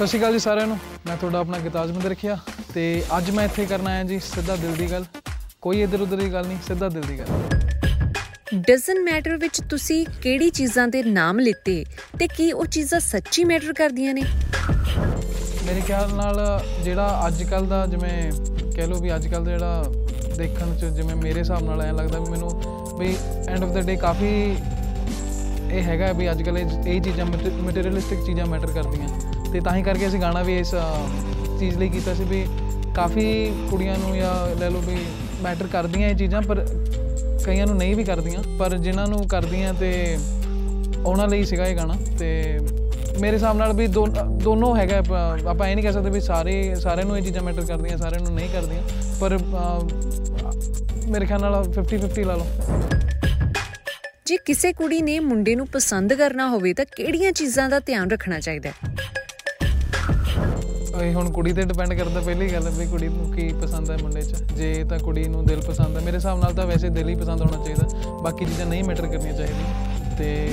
ਸਤਿ ਸ਼੍ਰੀ ਅਕਾਲ ਜੀ ਸਾਰਿਆਂ ਨੂੰ। ਮੈਂ ਤੁਹਾਡਾ ਆਪਣਾ ਗਿਤਾਜ ਮੰਦਰ ਰੱਖਿਆ ਤੇ ਅੱਜ ਮੈਂ ਇੱਥੇ ਕਰਨ ਆਇਆ ਜੀ ਸਿੱਧਾ ਦਿਲ ਦੀ ਗੱਲ। ਕੋਈ ਇੱਧਰ ਉੱਧਰ ਦੀ ਗੱਲ ਨਹੀਂ ਸਿੱਧਾ ਦਿਲ ਦੀ ਗੱਲ। ਡਸਨਟ ਮੈਟਰ ਵਿੱਚ ਤੁਸੀਂ ਕਿਹੜੀ ਚੀਜ਼ਾਂ ਦੇ ਨਾਮ ਲਿੱਤੇ ਤੇ ਕੀ ਉਹ ਚੀਜ਼ਾਂ ਸੱਚੀ ਮੈਟਰ ਕਰਦੀਆਂ ਨੇ? ਮੇਰੇ ਖਿਆਲ ਨਾਲ ਜਿਹੜਾ ਅੱਜ ਕੱਲ ਦਾ ਜਿਵੇਂ ਕਹਿ ਲਓ ਵੀ ਅੱਜ ਕੱਲ ਦਾ ਜਿਹੜਾ ਦੇਖਣ ਚ ਜਿਵੇਂ ਮੇਰੇ ਹਿਸਾਬ ਨਾਲ ਐਂ ਲੱਗਦਾ ਵੀ ਮੈਨੂੰ ਵੀ ਐਂਡ ਆਫ ਦਾ ਡੇ ਕਾਫੀ ਇਹ ਹੈਗਾ ਵੀ ਅੱਜ ਕੱਲ ਇਹ ਚੀਜ਼ਾਂ ਮਟੀਰੀਅਲਿਸਟਿਕ ਚੀਜ਼ਾਂ ਮੈਟਰ ਕਰਦੀਆਂ। ਤੇ ਤਾਂ ਹੀ ਕਰਕੇ ਅਸੀਂ ਗਾਣਾ ਵੀ ਇਸ ਅਹ, ਚੀਜ਼ ਲਈ ਕੀਤਾ ਸੀ ਵੀ ਕਾਫੀ ਕੁੜੀਆਂ ਨੂੰ ਜਾਂ ਲੈ ਲਓ ਵੀ ਮੈਟਰ ਕਰਦੀਆਂ ਇਹ ਚੀਜ਼ਾਂ ਪਰ ਕਈਆਂ ਨੂੰ ਨਹੀਂ ਵੀ ਕਰਦੀਆਂ। ਪਰ ਜਿਨ੍ਹਾਂ ਨੂੰ ਕਰਦੀਆਂ ਤੇ ਉਹਨਾਂ ਲਈ ਸੀਗਾ ਇਹ ਗਾਣਾ। ਤੇ ਮੇਰੇ ਹਿਸਾਬ ਨਾਲ ਵੀ ਦੋ- ਦੋਨੋਂ ਹੈਗਾ ਆਪਾਂ ਆਪਾਂ ਇਹ ਨਹੀਂ ਕਹਿ ਸਕਦੇ ਵੀ ਸਾਰੇ ਸਾਰਿਆਂ ਨੂੰ ਇਹ ਚੀਜ਼ਾਂ ਮੈਟਰ ਕਰਦੀਆਂ ਸਾਰਿਆਂ ਨੂੰ ਨਹੀਂ ਕਰਦੀਆਂ। ਪਰ ਅਹ, ਮੇਰੇ ਖਿਆਲ ਨਾਲ 50 50 ਲਾ ਲਓ। ਜੇ ਕਿਸੇ ਕੁੜੀ ਨੇ ਮੁੰਡੇ ਨੂੰ ਪਸੰਦ ਕਰਨਾ ਹੋਵੇ ਤਾਂ ਕਿਹੜੀਆਂ ਚੀਜ਼ਾਂ ਦਾ ਧਿਆਨ ਰੱਖਣਾ ਚਾਹੀਦਾ ਹੈ? ਇਹ ਹੁਣ ਕੁੜੀ ਤੇ ਡਿਪੈਂਡ ਕਰਦਾ ਪਹਿਲੀ ਗੱਲ ਵੀ ਕੁੜੀ ਨੂੰ ਕੀ ਪਸੰਦ ਹੈ ਮੁੰਡੇ 'ਚ। ਜੇ ਤਾਂ ਕੁੜੀ ਨੂੰ ਦਿਲ ਪਸੰਦ ਹੈ ਮੇਰੇ ਹਿਸਾਬ ਨਾਲ ਤਾਂ ਵੈਸੇ ਦਿਲ ਹੀ ਪਸੰਦ ਹੋਣਾ ਚਾਹੀਦਾ। ਬਾਕੀ ਚੀਜ਼ਾਂ ਨਹੀਂ ਮੈਟਰ ਕਰਨੀਆਂ ਚਾਹੀਦੀਆਂ। ਤੇ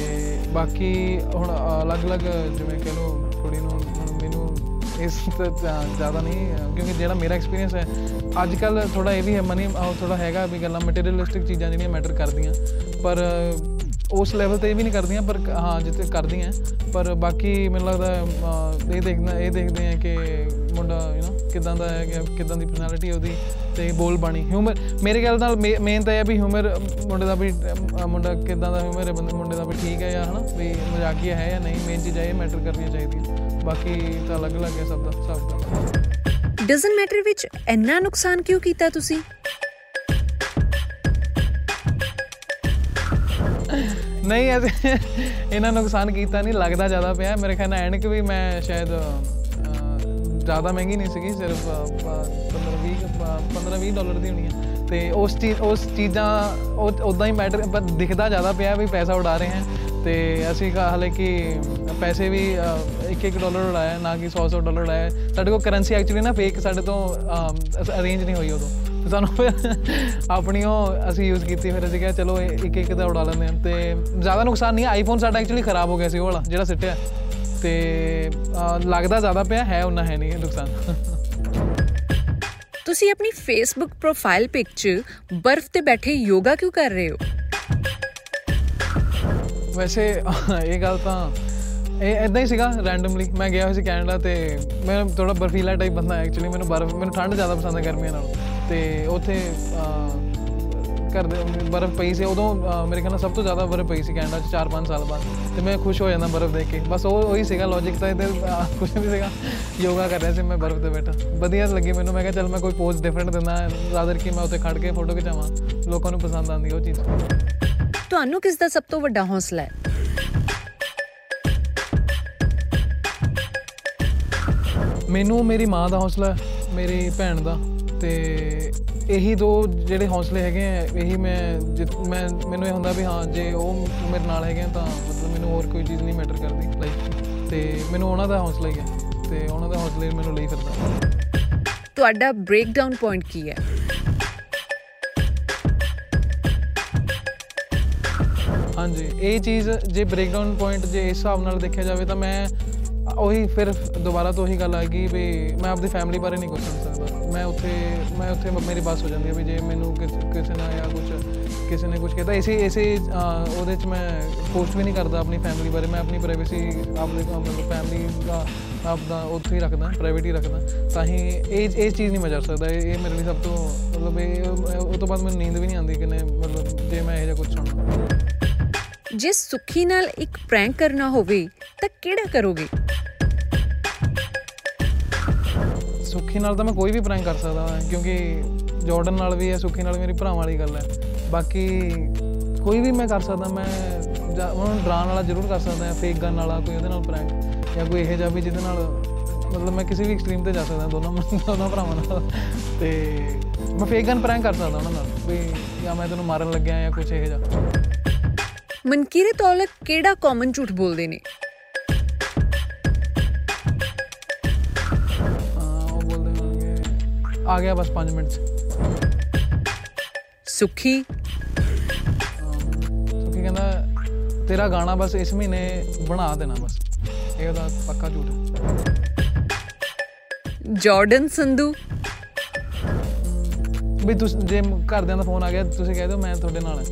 ਬਾਕੀ ਹੁਣ ਅਲੱਗ-ਅਲੱਗ ਜਿਵੇਂ ਕਹ ਲਓ ਕੁੜੀ ਨੂੰ ਹੁਣ ਮੈਨੂੰ ਇਸ ਤੇ ਤਾਂ ਜ਼ਿਆਦਾ ਨਹੀਂ, ਕਿਉਂਕਿ ਜਿਹੜਾ ਮੇਰਾ ਐਕਸਪੀਰੀਅੰਸ ਹੈ ਅੱਜ ਕੱਲ ਥੋੜਾ ਇਹ ਵੀ ਹੈ ਮਨੀ ਥੋੜਾ ਹੈਗਾ ਵੀ ਗੱਲਾਂ ਮਟੀਰੀਅਲਿਸਟਿਕ ਚੀਜ਼ਾਂ ਜਿਹੜੀਆਂ ਮੈਟਰ ਕਰਦੀਆਂ। ਪਰ ਉਸ ਲੈਵਲ ਤੇ ਇਹ ਵੀ ਨਹੀਂ ਕਰਦੀਆਂ ਪਰ ਕ- ਹਾਂ ਜਿੱਥੇ ਕਰਦੀਆਂ। ਪਰ ਬਾਕੀ ਮੈਨੂੰ ਲੱਗਦਾ ਅਹ, ਇਹ ਦੇਖਣਾ ਇਹ ਦੇਖਦੇ ਆ ਕਿ ਮੁੰਡਾ ਯੂ نو ਕਿਦਾਂ ਦਾ ਹੈ ਕਿ ਕਿਦਾਂ ਦੀ ਪਰਸਨੈਲਿਟੀ ਉਹਦੀ ਤੇ ਬੋਲ ਬਾਣੀ। ਹਿਊਮਰ ਮੇਰੇ ਖਿਆਲ ਨਾਲ ਮੇਨ ਤਾਂ ਇਹ ਹੈ ਵੀ ਹਿਊਮਰ ਮੁੰਡੇ ਦਾ ਵੀ ਅਹ, ਮੁੰਡਾ ਕਿਦਾਂ ਦਾ ਹਿਊਮਰ ਹੈ ਬੰਦੇ ਮੁੰਡੇ ਦਾ ਵੀ ਠੀਕ ਹੈ ਜਾਂ ਹਨਾ ਵੀ ਮਜ਼ਾਕੀਆ ਹੈ ਜਾਂ ਨਹੀਂ ਮੇਨ ਚੀਜ਼ ਇਹ ਮੈਟਰ ਕਰਨੀਆਂ ਚਾਹੀਦੀਆਂ। ਬਾਕੀ ਤਾਂ ਅਲੱਗ-ਅਲੱਗ ਹੈ ਸਭ ਦਾ ਸਭ ਦਾ। ਡਸਨਟ ਮੈਟਰ ਵਿੱਚ ਇੰਨਾ ਨੁਕਸਾਨ ਕਿਉਂ ਕੀਤਾ ਤੁਸੀਂ? ਨਹੀਂ ਐਸੇ ਇਹਨਾਂ ਨੁਕਸਾਨ ਕੀਤਾ ਨਹੀਂ ਲੱਗਦਾ ਜ਼ਿਆਦਾ ਪਿਆ। ਮੇਰੇ ਖਿਆਲ ਨਾਲ ਐਨਕ ਵੀ ਮੈਂ ਸ਼ਾਇਦ ਅਹ, ਜ਼ਿਆਦਾ ਮਹਿੰਗੀ ਨਹੀਂ ਸੀਗੀ ਸਿਰਫ 15 20 15 20 ਡਾਲਰ ਦੀ ਹੋਣੀ ਹੈ ਤੇ ਉਸ ਚੀਜ਼ ਉਸ ਚੀਜ਼ਾਂ ਉਹ ਉਦਾਂ ਹੀ ਮੈਟਰ ਪਰ ਦਿਖਦਾ ਜ਼ਿਆਦਾ ਪਿਆ ਵੀ ਪੈਸਾ ਉਡਾ ਰਹੇ ਹਾਂ ਤੇ ਅਸੀਂ ਕਹਾ ਹਲੇ ਕਿ ਪੈਸੇ ਵੀ 1-1 ਡਾਲਰ ਉਡਾਇਆ ਨਾ ਕਿ 100-100 ਡਾਲਰ ਉਡਾਇਆ। ਸਾਡੇ ਕੋਲ ਕਰੰਸੀ ਐਕਚੁਅਲੀ ਨਾ ਫੇਕ ਸਾਡੇ ਤੋਂ ਅਰੇਂਜ ਨਹੀਂ ਹੋਈ ਉਦੋਂ। ਤੇ ਸਾਨੂੰ ਫਿਰ ਆਪਣੀ ਉਹ ਅਸੀਂ ਯੂਜ਼ ਕੀਤੀ ਫਿਰ ਅਸੀਂ ਕਿਹਾ ਚਲੋ ਇੱਕ ਇੱਕ ਦਾ ਉਡਾ ਲੈਂਦੇ ਹਾਂ। ਤੇ ਜ਼ਿਆਦਾ ਨੁਕਸਾਨ ਨਹੀਂ ਆਈਫੋਨ ਸਾਡਾ ਐਕਚੁਅਲੀ ਖਰਾਬ ਹੋ ਗਿਆ ਸੀ ਉਹ ਵਾਲਾ ਜਿਹੜਾ ਸਿੱਟਿਆ। ਤੇ ਲੱਗਦਾ ਜ਼ਿਆਦਾ ਪਿਆ ਹੈ ਉਹਨਾਂ ਹੈ ਨਹੀਂ ਨੁਕਸਾਨ। ਤੁਸੀਂ ਆਪਣੀ ਫੇਸਬੁੱਕ ਪ੍ਰੋਫਾਈਲ ਪਿਕ 'ਚ ਬਰਫ਼ ਤੇ ਬੈਠੇ ਯੋਗਾ ਕਿਉਂ ਕਰ ਰਹੇ ਹੋ? ਵੈਸੇ ਇਹ ਗੱਲ ਤਾਂ ਇਹ ਇਦਾਂ ਹੀ ਸੀਗਾ ਰੈਂਡਮਲੀ ਮੈਂ ਗਿਆ ਹੋਇਆ ਸੀ ਕੈਨੇਡਾ ਤੇ ਮੈਂ ਥੋੜਾ ਬਰਫੀਲਾ ਟਾਈਪ ਬੰਦਾ ਐਕਚੁਅਲੀ ਮੈਨੂੰ ਬਰਫ ਮੈਨੂੰ ਠੰਡ ਜ਼ਿਆਦਾ ਪਸੰਦ ਹੈ ਗਰਮੀਆਂ ਨਾਲੋਂ। ਤੇ ਉੱਥੇ ਅਹ, ਘਰ ਦੇ ਬਰਫ ਪਈ ਸੀ ਉਦੋਂ ਅਹ, ਮੇਰੇ ਖਿਆਲ ਨਾਲ ਸਭ ਤੋਂ ਜ਼ਿਆਦਾ ਬਰਫ ਪਈ ਸੀ ਕੈਨੇਡਾ 'ਚ 4-5 ਸਾਲ ਬਾਅਦ। ਤੇ ਮੈਂ ਖੁਸ਼ ਹੋ ਜਾਂਦਾ ਬਰਫ ਦੇਖ ਕੇ। ਬਸ ਉਹ ਉਹੀ ਸੀਗਾ ਲੌਜੀਕ ਤਾਂ ਇਹਦੇ ਅਹ, ਕੁਛ ਨਹੀਂ ਸੀਗਾ। ਯੋਗਾ ਕਰ ਰਿਹਾ ਸੀ ਮੈਂ ਬਰਫ ਤੇ ਬੈਠਾ ਵਧੀਆ ਲੱਗੀ ਮੈਨੂੰ ਮੈਂ ਕਿਹਾ ਚੱਲ ਮੈਂ ਕੋਈ ਪੋਜ਼ ਡਿਫਰੈਂਟ ਦਿੰਦਾ ਰਾਦਰ ਕਿ ਮੈਂ ਉੱਥੇ ਖੜ ਕੇ ਫੋਟੋ ਖਿਚਾਵਾਂ। ਲੋਕਾਂ ਨੂੰ ਪਸੰਦ ਆਉਂਦੀ ਉਹ ਚੀਜ਼। ਤੁਹਾਨੂੰ ਕਿਸ ਦਾ ਸਭ ਤੋਂ ਵੱਡਾ ਹੌਸਲਾ ਹੈ? ਮੈਨੂੰ ਮੇਰੀ ਮਾਂ ਦਾ ਹੌਸਲਾ ਮੇਰੀ ਭੈਣ ਦਾ ਤੇ ਇਹੀ ਦੋ ਜਿਹੜੇ ਹੌਸਲੇ ਹੈਗੇ ਆ ਇਹੀ ਮੈਂ ਮੈਂ ਮੈਨੂੰ ਇਹ ਹੁੰਦਾ ਵੀ ਹਾਂ ਜੇ ਉਹ ਮੇਰੇ ਨਾਲ ਹੈਗੇ ਤਾਂ ਮਤਲਬ ਮੈਨੂੰ ਹੋਰ ਕੋਈ ਚੀਜ਼ ਨਹੀਂ ਮੈਟਰ ਕਰਦੀ ਲਾਈਫ ਤੇ ਮੈਨੂੰ ਉਹਨਾਂ ਦਾ ਹੌਸਲਾ ਹੀ ਹੈ ਤੇ ਉਹਨਾਂ ਦਾ ਹੌਸਲੇ ਮੈਨੂੰ ਲਈ ਫਿਰਦਾ। ਤੁਹਾਡਾ ਬ੍ਰੇਕਡਾਊਨ ਪੁਆਇੰਟ ਕੀ ਹੈ? ਹਾਂਜੀ ਇਹ ਚੀਜ਼ ਜੇ ਬ੍ਰੇਕਡਾਊਨ ਪੁਆਇੰਟ ਜੇ ਇਸ ਹਿਸਾਬ ਨਾਲ ਦੇਖਿਆ ਜਾਵੇ ਤਾਂ ਮੈਂ ਉਹੀ ਫਿਰ ਦੁਬਾਰਾ ਤੋਂ ਉਹੀ ਗੱਲ ਆਏਗੀ ਵੀ ਮੈਂ ਆਪਣੀ ਫੈਮਿਲੀ ਬਾਰੇ ਨਹੀਂ ਕੁਝ ਸੁਣ ਸਕਦਾ। ਮੈਂ ਉੱਥੇ ਮੈਂ ਉੱਥੇ ਮੇਰੀ ਬਸ ਹੋ ਜਾਂਦੀ ਹੈ ਵੀ ਜੇ ਮੈਨੂੰ ਕਿਸ- ਕਿਸੇ ਨੇ ਜਾਂ ਕੁਝ ਕਿਸੇ ਨੇ ਕੁਝ ਕਹਿੰਦਾ ਇਸੇ ਇਸੇ ਅਹ, ਉਹਦੇ ਚ ਮੈਂ ਪੋਸਟ ਵੀ ਨਹੀਂ ਕਰਦਾ ਆਪਣੀ ਫੈਮਿਲੀ ਬਾਰੇ। ਮੈਂ ਆਪਣੀ ਪ੍ਰਾਈਵੇਸੀ ਆਪਣੇ ਅਹ, ਮਤਲਬ ਫੈਮਿਲੀ ਦਾ ਆਪਦਾ ਉੱਥੇ ਹੀ ਰੱਖਦਾ ਪ੍ਰਾਈਵੇਟ ਹੀ ਰੱਖਦਾ। ਤਾਂ ਹੀ ਇਹ ਇਹ ਚੀਜ਼ ਨਹੀਂ ਮੈਂ ਕਰ ਸਕਦਾ। ਇਹ ਇਹ ਮੇਰੇ ਲਈ ਸਭ ਤੋਂ ਮਤਲਬ ਇਹ ਉਹ ਤੋਂ ਬਾਅਦ ਮੈਨੂੰ ਨੀਂਦ ਵੀ ਨਹੀਂ ਆਉਂਦੀ ਕਿ ਨੇ ਮਤਲਬ ਜੇ ਮੈਂ ਇਹੋ ਜਿਹਾ ਕੁਝ ਸੁਣਦਾ ਜੇ ਸੁੱਖੀ ਨਾਲ ਇੱਕ ਪ੍ਰੈਂਕ ਕਰਨਾ ਹੋਵੇ ਤਾਂ ਕਿਹੜਾ ਕਰੋਗੇ? ਸੁੱਖੀ ਨਾਲ ਤਾਂ ਮੈਂ ਕੋਈ ਵੀ ਪ੍ਰੈਂਕ ਕਰ ਸਕਦਾ ਹਾਂ, ਕਿਉਂਕਿ ਜਾਰਡਨ ਨਾਲ ਵੀ ਹੈ, ਸੁੱਖੀ ਨਾਲ ਮੇਰੀ ਭਰਾਵਾਂ ਵਾਲੀ ਗੱਲ ਹੈ। ਬਾਕੀ ਕੋਈ ਵੀ ਮੈਂ ਕਰ ਸਕਦਾ, ਮੈਂ ਜਾਂ ਉਹਨਾਂ ਨੂੰ ਡਰਾਉਣ ਵਾਲਾ ਜ਼ਰੂਰ ਕਰ ਸਕਦਾ ਫੇਕ ਗਨ ਵਾਲਾ, ਕੋਈ ਉਹਦੇ ਨਾਲ ਪ੍ਰੈਂਕ ਜਾਂ ਕੋਈ ਇਹੋ ਜਿਹਾ ਵੀ ਜਿਹਦੇ ਨਾਲ ਮਤਲਬ ਮੈਂ ਕਿਸੇ ਵੀ ਐਕਸਟ੍ਰੀਮ ਤੇ ਜਾ ਸਕਦਾ, ਦੋਨੋਂ ਦੋਨੋਂ ਭਰਾਵਾਂ ਨਾਲ। ਤੇ ਮੈਂ ਫੇਕ ਗਨ ਪ੍ਰੈਂਕ ਕਰ ਸਕਦਾ ਉਹਨਾਂ ਨਾਲ, ਵੀ ਜਾਂ ਮੈਂ ਤੈਨੂੰ ਮਾਰਨ ਲੱਗਿਆ ਜਾਂ ਕੁਝ ਇਹੋ ਜਿਹਾ। ਮਨਕੀਰੇ ਤੌਲਕ ਕਿਹੜਾ ਕਾਮਨ ਝੂਠ ਬੋਲਦੇ ਨੇ? ਆ ਗਿਆ ਬਸ 5 ਮਿੰਟ ਸੁੱਖੀ। ਸੁਖੀ ਕਹਿੰਦਾ ਤੇਰਾ ਗਾਣਾ ਬਸ ਇਸ ਮਹੀਨੇ ਬਣਾ ਦੇਣਾ ਬਸ। ਇਹ ਉਹਦਾ ਪੱਕਾ ਝੂਠ ਹੈ। ਜਾਰਡਨ ਸੰਧੂ। ਵੀ ਤੁਸੀਂ ਜੇ ਘਰਦਿਆਂ ਦਾ ਫੋਨ ਆ ਗਿਆ ਤੁਸੀਂ ਕਹਿ ਦਿਓ ਮੈਂ ਤੁਹਾਡੇ ਨਾਲ ਹਾਂ।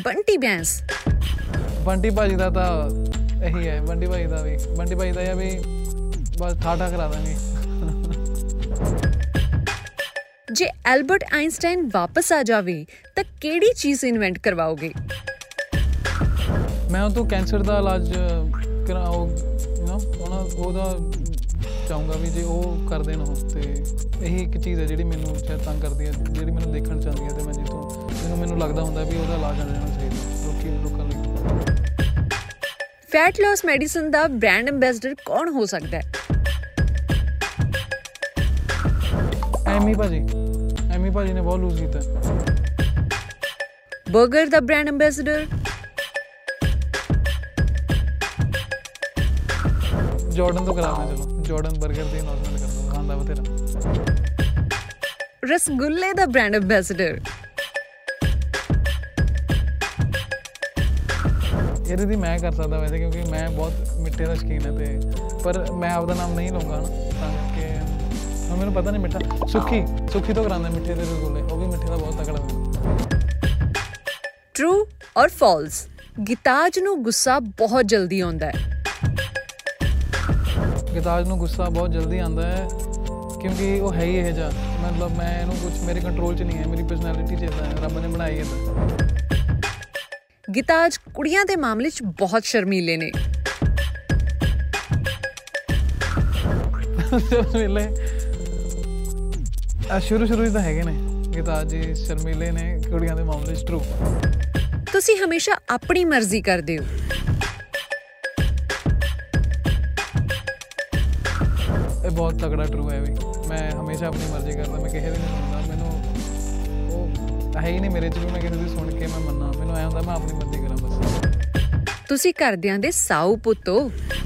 ਬੰਟੀ ਬੈਂਸ। ਬੰਟੀ ਭਾਜੀ ਦਾ ਤਾਂ ਇਹੀ ਹੈ ਬੰਟੀ ਭਾਜੀ ਦਾ ਵੀ ਬੰਟੀ ਭਾਜੀ ਦਾ ਇਹ ਵੀ ਬਸ ਠਾਠਾ ਕਰਾ ਦਾਂਗੇ। ਜੇ ਐਲਬਰਟ ਆਇਨਸਟਾਈਨ ਵਾਪਸ ਆ ਜਾਵੇ ਤਾਂ ਕਿਹੜੀ ਚੀਜ਼ ਇਨਵੈਂਟ ਕਰਵਾਓਗੇ? ਮੈਂ ਉਹ ਤੋਂ ਕੈਂਸਰ ਦਾ ਇਲਾਜ ਕਰਾਉ ਨਾ ਉਹਨਾਂ ਉਹਦਾ ਚਾਹੂੰਗਾ ਵੀ ਜੇ ਉਹ ਕਰ ਦੇਣ ਉਹ ਤੇ ਇਹੀ ਇੱਕ ਚੀਜ਼ ਹੈ ਜਿਹੜੀ ਮੈਨੂੰ ਸ਼ਾਇਦ ਤੰਗ ਕਰਦੀ ਹੈ ਜਿਹੜੀ ਮੈਨੂੰ ਦੇਖਣ ਚਾਹੁੰਦੀ ਹੈ ਤੇ ਮੈਂ ਜਿੱਥੋਂ ਮੈਨੂੰ ਮੈਨੂੰ ਲੱਗਦਾ ਹੁੰਦਾ ਵੀ ਉਹਦਾ ਇਲਾਜ ਜਾਣਾ ਚਾਹੀਦਾ ਲੋਕੀ ਲੋਕਾਂ ਲਈ। ਫੈਟ ਲਾਸ ਮੈਡੀਸਨ ਦਾ ਬ੍ਰਾਂਡ ਐਮਬੈਸਡਰ ਕੌਣ ਹੋ ਸਕਦਾ ਹੈ? ਐਮੀ ਭਾਜੀ। ਐਮੀ ਭਾਜੀ ਨੇ ਬਹੁਤ ਲੂਜ਼ ਕੀਤਾ 버ਗਰ ਦਾ ਬ੍ਰਾਂਡ ਐਮਬੈਸਡਰ ਜਾਰਡਨ ਤੋਂ ਕਰਾਉਂਦੇ ਚਲੋ ਜਾਰਡਨ 버ਗਰ ਦੀ ਨੌਰਮਲ ਕਰ ਦੋ ਖਾਂਦਾ ਬਥੇਰਾ ਰਸਗੁੱਲੇ ਦਾ ਬ੍ਰਾਂਡ ਐਮਬੈਸਡਰ ਇਹਦੇ ਦੀ ਮੈਂ ਕਰ ਸਕਦਾ ਵੈਸੇ ਕਿਉਂਕਿ ਮੈਂ ਬਹੁਤ ਮਿੱਠੇ ਦਾ ਸ਼ੌਕੀਨ ਹੈ ਤੇ ਪਰ ਮੈਂ ਆਪਦਾ ਨਾਮ ਨਹੀਂ ਲਵਾਂਗਾ ਨਾ ਤਾਂ ਕਰਕੇ। ਹੁਣ ਮੈਨੂੰ ਪਤਾ ਨਹੀਂ ਮਿੱਠਾ। ਸੁੱਖੀ ਸੁੱਖੀ ਤੋਂ ਕਰਾਉਂਦਾ ਮਿੱਠੇ ਦੇ ਰਸਗੁੱਲੇ। ਉਹ ਵੀ ਮਿੱਠੇ ਦਾ ਬਹੁਤ ਤਕੜਾ ਹੈ ਟਰੂ ਔਰ ਫਾਲਸ ਗਿਤਾਜ ਨੂੰ ਗੁੱਸਾ ਬਹੁਤ ਜਲਦੀ ਆਉਂਦਾ ਹੈ। ਗਿਤਾਜ ਨੂੰ ਗੁੱਸਾ ਬਹੁਤ ਜਲਦੀ ਆਉਂਦਾ ਹੈ ਕਿਉਂਕਿ ਉਹ ਹੈ ਹੀ ਇਹ ਜਿਹਾ। ਮਤਲਬ ਮੈਂ ਇਹਨੂੰ ਕੁਝ ਮੇਰੇ ਕੰਟਰੋਲ 'ਚ ਨਹੀਂ ਹੈ ਮੇਰੀ ਪਰਸਨੈਲਿਟੀ 'ਚ ਹੈ। ਰੱਬ ਨੇ ਬਣਾਈ ਹੈ ਗਿਤਾਜ ਕੁੜੀਆਂ ਦੇ ਮਾਮਲੇ 'ਚ ਬਹੁਤ ਸ਼ਰਮੀਲੇ ਨੇ। ਸ਼ਰਮੀਲੇ? ਸ਼ੁਰੂ ਸ਼ੁਰੂ ਹੀ ਤਾਂ ਹੈਗੇ ਨੇ ਗਿਤਾਜ ਜੀ ਸ਼ਰਮੀਲੇ ਨੇ ਕੁੜੀਆਂ ਦੇ ਮਾਮਲੇ 'ਚ ਟਰੂ ਤੁਸੀਂ ਹਮੇਸ਼ਾ ਆਪਣੀ ਮਰਜ਼ੀ ਕਰਦੇ ਹੋ। ਇਹ ਬਹੁਤ ਤਗੜਾ ਟਰੂ ਹੈ ਵੀ। ਮੈਂ ਹਮੇਸ਼ਾ ਆਪਣੀ ਮਰਜ਼ੀ ਕਰਦਾ ਮੈਂ ਕਿਸੇ ਦੀ ਨਹੀਂ ਸੁਣਦਾ ਮੈਨੂੰ ਉਹ ਹੈ ਹੀ ਨਹੀਂ ਮੇਰੇ 'ਚ ਵੀ ਮੈਂ ਕਿਸੇ ਦੀ ਸੁਣ ਕੇ ਮੈਂ ਮੰਨਾਂ। ਮੈਨੂੰ ਐ ਹੁੰਦਾ ਮੈਂ ਆਪਣੀ ਮਰਜ਼ੀ ਕਰਾਂ ਬਸ। ਤੁਸੀਂ ਘਰਦਿਆਂ ਦੇ ਸਾਊ ਪੁੱਤੋ ਅ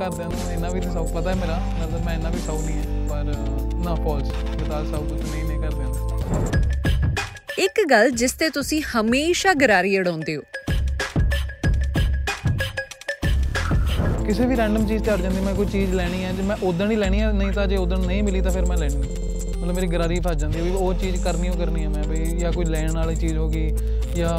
ਘਰਦਿਆਂ ਨੂੰ ਇੰਨਾ ਵੀ ਤਾਂ ਸਭ ਪਤਾ ਹੈ ਮੇਰਾ ਮਤਲਬ ਮੈਂ ਇੰਨਾ ਵੀ ਸਭ ਨਹੀਂ ਹੈ ਪਰ ਨਾ ਫਾਲਸ ਕਿਤਾਬ ਸਭ ਕੁਝ ਨਹੀਂ ਨੇ ਘਰਦਿਆਂ ਨੂੰ। ਇੱਕ ਗੱਲ ਜਿਸ ਤੇ ਤੁਸੀਂ ਹਮੇਸ਼ਾ ਗਰਾਰੀ ਅੜਾਉਂਦੇ ਹੋ। ਕਿਸੇ ਵੀ ਰੈਂਡਮ ਚੀਜ਼ ਤੇ ਅੜ ਜਾਂਦੀ ਮੈਂ ਕੋਈ ਚੀਜ਼ ਲੈਣੀ ਹੈ ਜੇ ਮੈਂ ਉਦੋਂ ਹੀ ਲੈਣੀ ਹੈ ਨਹੀਂ ਤਾਂ ਜੇ ਉਦੋਂ ਨਹੀਂ ਮਿਲੀ ਤਾਂ ਫਿਰ ਮੈਂ ਲੈਣੀ ਨਹੀਂ। ਮਤਲਬ ਮੇਰੀ ਗਰਾਰੀ ਫਸ ਜਾਂਦੀ ਹੈ ਵੀ ਉਹ ਚੀਜ਼ ਕਰਨੀ ਉਹ ਕਰਨੀ ਹੈ ਮੈਂ ਵੀ ਜਾਂ ਕੋਈ ਲੈਣ ਵਾਲੀ ਚੀਜ਼ ਹੋ ਗਈ ਜਾਂ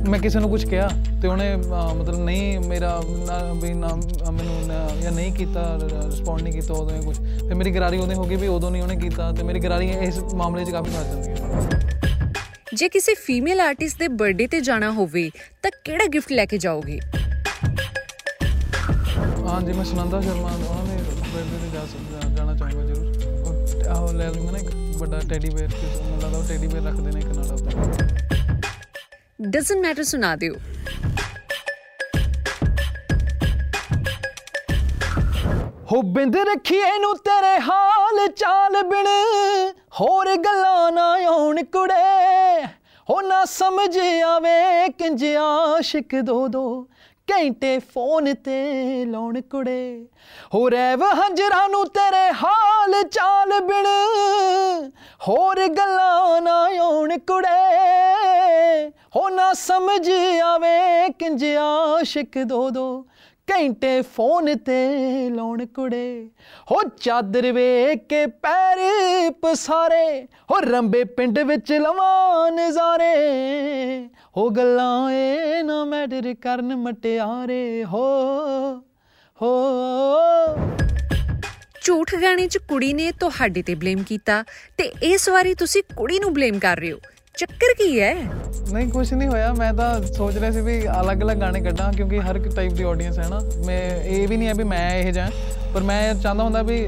ਮੈਂ ਕਿਸੇ ਨੂੰ ਕੁਝ ਕਿਹਾ ਤੇ ਉਹਨੇ ਮਤਲਬ ਨਹੀਂ ਮੇਰਾ ਨਾ- ਵੀ ਨਾ ਮੈਨੂੰ ਨਾ- ਜਾਂ ਨਹੀਂ ਕੀਤਾ ਰਿਸਪੌਂਡ ਨਹੀਂ ਕੀਤਾ ਉਦੋਂ ਕੁਝ ਤੇ ਮੇਰੀ ਗਰਾਰੀ ਉਹਦੇ ਹੋ ਗਈ ਵੀ ਉਦੋਂ ਨਹੀਂ ਉਹਨੇ ਕੀਤਾ ਤੇ ਮੇਰੀ ਗਰਾਰੀ ਇਸ ਮਾਮਲੇ 'ਚ ਕਾਫੀ ਫਸ ਜਾਂਦੀ ਹੈ। ਜੇ ਕਿਸੇ ਫੀਮੇਲ ਆਰਟਿਸਟ ਦੇ ਬਰਥਡੇ ਤੇ ਜਾਣਾ ਹੋਵੇ ਤਾਂ ਕਿਹੜਾ ਗਿਫਟ ਲੈ ਕੇ ਜਾਓਗੇ? ਹਾਂ ਜੀ ਮੈਂ ਸੁਨੰਦਾ ਸ਼ਰਮਾ ਉਹਨਾਂ ਦੇ ਬਰਥਡੇ ਤੇ ਜਾ ਸਕਦਾ ਜਾਣਾ ਚਾਹੂੰਗਾ ਜ਼ਰੂਰ। ਉਹ ਲੈ ਲੂੰਗਾ ਨਾ ਇੱਕ ਵੱਡਾ ਟੈਡੀ ਬੇਅਰ ਤੇ ਮੈਨੂੰ ਲੱਗਦਾ ਉਹ ਟੈਡੀ ਬੇਅਰ ਰੱਖਦੇ ਨੇ ਇੱਕ ਨਾਲ ਆਪਦਾ ਡਸਨਟ ਮੈਟਰ ਸੁਣਾ ਦਿਓ ਹੋ ਬਿੰਦ ਰੱਖੀਏ ਨੂੰ ਤੇਰੇ ਹਾਲ ਚਾਲ ਬਿਨ ਹੋਰ ਗੱਲਾਂ ਨਾ ਆਉਣ ਕੁੜੇ ਹੋ ਨਾ ਸਮਝ ਆਵੇ ਕਿੰਜ ਆਸ਼ਿਕ ਦੋ ਦੋ ਘੰਟੇ ਫੋਨ ਤੇ ਲਾਉਣ ਕੁੜੇ ਹੋ ਰਹਿਵ ਹੰਜਰਾਂ ਨੂੰ ਤੇਰੇ ਹਾਲ ਚਾਲ ਬਿਨ ਹੋਰ ਗੱਲਾਂ ਨਾ ਆਉਣ ਕੁੜੇ ਹੋ ਨਾ ਸਮਝ ਆਵੇ, ਕਿੰਜ ਆਸ਼ਿਕ ਦੋ ਦੋ। ਘੰਟੇ ਫੋਨ ਤੇ ਲਾਉਣ ਕੁੜੇ। ਹੋ ਚਾਦਰ ਵੇਖ ਕੇ ਪੈਰ ਪਸਾਰੇ। ਹੋ ਰੰਬੇ ਪਿੰਡ ਵਿੱਚ ਲਵਾਂ ਨਜ਼ਾਰੇ। ਹੋ ਗੱਲਾਂ ਏ ਨਾ ਮੈਟਰ ਕਰਨ ਮਟਿਆਰੇ। ਹੋ ਹੋ। ਝੂਠ ਗਾਣੇ 'ਚ ਕੁੜੀ ਨੇ ਤੁਹਾਡੇ ਤੇ ਬਲੇਮ ਕੀਤਾ ਤੇ ਇਸ ਵਾਰੀ ਤੁਸੀਂ ਕੁੜੀ ਨੂੰ ਬਲੇਮ ਕਰ ਰਹੇ ਹੋ। ਚੱਕਰ ਕੀ ਹੈ? ਨਹੀਂ ਕੁਝ ਨਹੀਂ ਹੋਇਆ। ਮੈਂ ਤਾਂ ਸੋਚ ਰਿਹਾ ਸੀ ਵੀ ਅਲੱਗ-ਅਲੱਗ ਗਾਣੇ ਕੱਢਾਂ, ਕਿਉਂਕਿ ਹਰ ਟਾਈਪ ਦੀ ਆਡੀਅנס ਹੈ ਨਾ। ਮੈਂ, ਇਹ ਵੀ ਨਹੀਂ ਹੈ ਵੀ ਮੈਂ ਇਹ ਜਾਂ, ਪਰ ਮੈਂ ਚਾਹੁੰਦਾ ਹੁੰਦਾ ਵੀ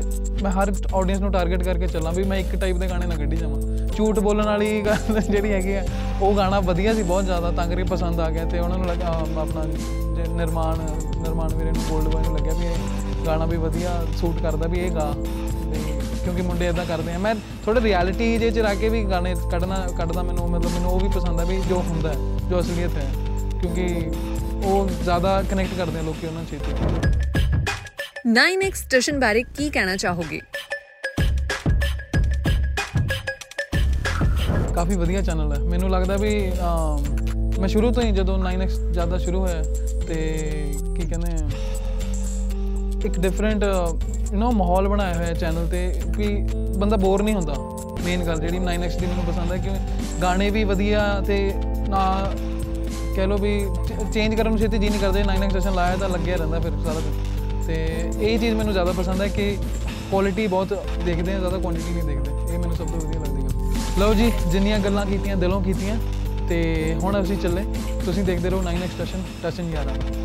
ਮੈਂ ਹਰ ਆਡੀਅנס ਨੂੰ ਟਾਰਗੇਟ ਕਰਕੇ ਚੱਲਾਂ ਵੀ ਮੈਂ ਇੱਕ ਟਾਈਪ ਦੇ ਗਾਣੇ ਨਾ ਕੱਢੀ ਜਾਵਾਂ। ਝੂਠ ਬੋਲਣ ਵਾਲੀ ਗੱਲ ਜਿਹੜੀ ਹੈਗੀ ਆ ਉਹ ਗਾਣਾ ਵਧੀਆ ਸੀ, ਬਹੁਤ ਜ਼ਿਆਦਾ, ਤਾਂ ਕਰਕੇ ਪਸੰਦ ਆ ਗਿਆ ਤੇ ਉਹਨਾਂ ਨੂੰ ਲੱਗਾ ਆਪਣਾ ਨਿਰਮਾਣ ਨਿਰਮਾਣ ਵੀਰੇ ਨੂੰ ਗੋਲਡ ਵਾਇਨ ਲੱਗਿਆ ਵੀ ਇਹ ਗਾਣਾ ਵੀ ਵਧੀਆ ਸੂਟ ਕਰਦਾ ਵੀ ਇਹ ਗਾ। ਕਿਉਂਕਿ ਮੁੰਡੇ ਇਦਾਂ ਕਰਦੇ ਆ। ਮੈਂ ਥੋੜੇ ਰਿਐਲਿਟੀ ਜੇ ਚ ਰਹਿ ਕੇ ਵੀ ਗਾਣੇ ਕੱਢਣਾ ਕੱਢਦਾ ਮੈਨੂੰ ਮਤਲਬ ਮੈਨੂੰ ਉਹ ਵੀ ਪਸੰਦ ਆ ਵੀ ਜੋ ਹੁੰਦਾ ਜੋ ਅਸਲੀਅਤ ਹੈ। ਕਿਉਂਕਿ ਉਹ ਜ਼ਿਆਦਾ ਕਨੈਕਟ ਕਰਦੇ ਆ ਲੋਕੀ ਉਹਨਾਂ ਚੀਜ਼ਾਂ 9x ਸਟੇਸ਼ਨ ਬਾਰੇ ਕੀ ਕਹਿਣਾ ਚਾਹੋਗੇ? ਕਾਫੀ ਵਧੀਆ ਚੈਨਲ ਹੈ। ਮੈਨੂੰ ਲੱਗਦਾ ਵੀ ਮੈਂ ਸ਼ੁਰੂ ਤੋਂ ਹੀ ਜਦੋਂ 9x ਜ਼ਿਆਦਾ ਸ਼ੁਰੂ ਹੋਇਆ ਤੇ ਕੀ ਕਹਿੰਦੇ ਆ ਇੱਕ ਡਿਫਰੈਂਟ ਯੂ نو ਮਾਹੌਲ ਬਣਾਇਆ ਹੋਇਆ ਚੈਨਲ ਤੇ ਕਿ ਬੰਦਾ ਬੋਰ ਨਹੀਂ ਹੁੰਦਾ। ਮੇਨ ਗੱਲ ਜਿਹੜੀ 9x ਦੀ ਮੈਨੂੰ ਪਸੰਦ ਹੈ ਕਿ ਗਾਣੇ ਵੀ ਵਧੀਆ ਤੇ ਨਾ ਕਹਿ ਲੋ ਵੀ ਚੇਂਜ ਕਰਨ ਨੂੰ ਛੇਤੀ ਜੀ ਨਹੀਂ ਕਰਦੇ। 9x ਸੈਸ਼ਨ ਲਾਇਆ ਤਾਂ ਲੱਗਿਆ ਰਹਿੰਦਾ ਫਿਰ ਸਾਰਾ ਦਿਨ। ਤੇ ਇਹ ਚੀਜ਼ ਮੈਨੂੰ ਜ਼ਿਆਦਾ ਪਸੰਦ ਹੈ ਕਿ ਕੁਆਲਿਟੀ ਬਹੁਤ ਦੇਖਦੇ ਆ ਜ਼ਿਆਦਾ ਕੁਆਂਟੀਟੀ ਨਹੀਂ ਦੇਖਦੇ। ਇਹ ਮੈਨੂੰ ਸਭ ਤੋਂ ਵਧੀਆ ਲੱਗਦੀ ਗੱਲ। ਲਓ ਜੀ, ਜਿੰਨੀਆਂ ਗੱਲਾਂ ਕੀਤੀਆਂ, ਦਿਲੋਂ ਕੀਤੀਆਂ, ਤੇ ਹੁਣ ਅਸੀਂ ਚੱਲੇ। ਤੁਸੀਂ ਦੇਖਦੇ ਰਹੋ 9x ਸਟੇਸ਼ਨ ਟਸ਼ਨ ਯਾਰਾਂ ਸਤਿ ਸ਼੍ਰੀ ਅਕਾਲ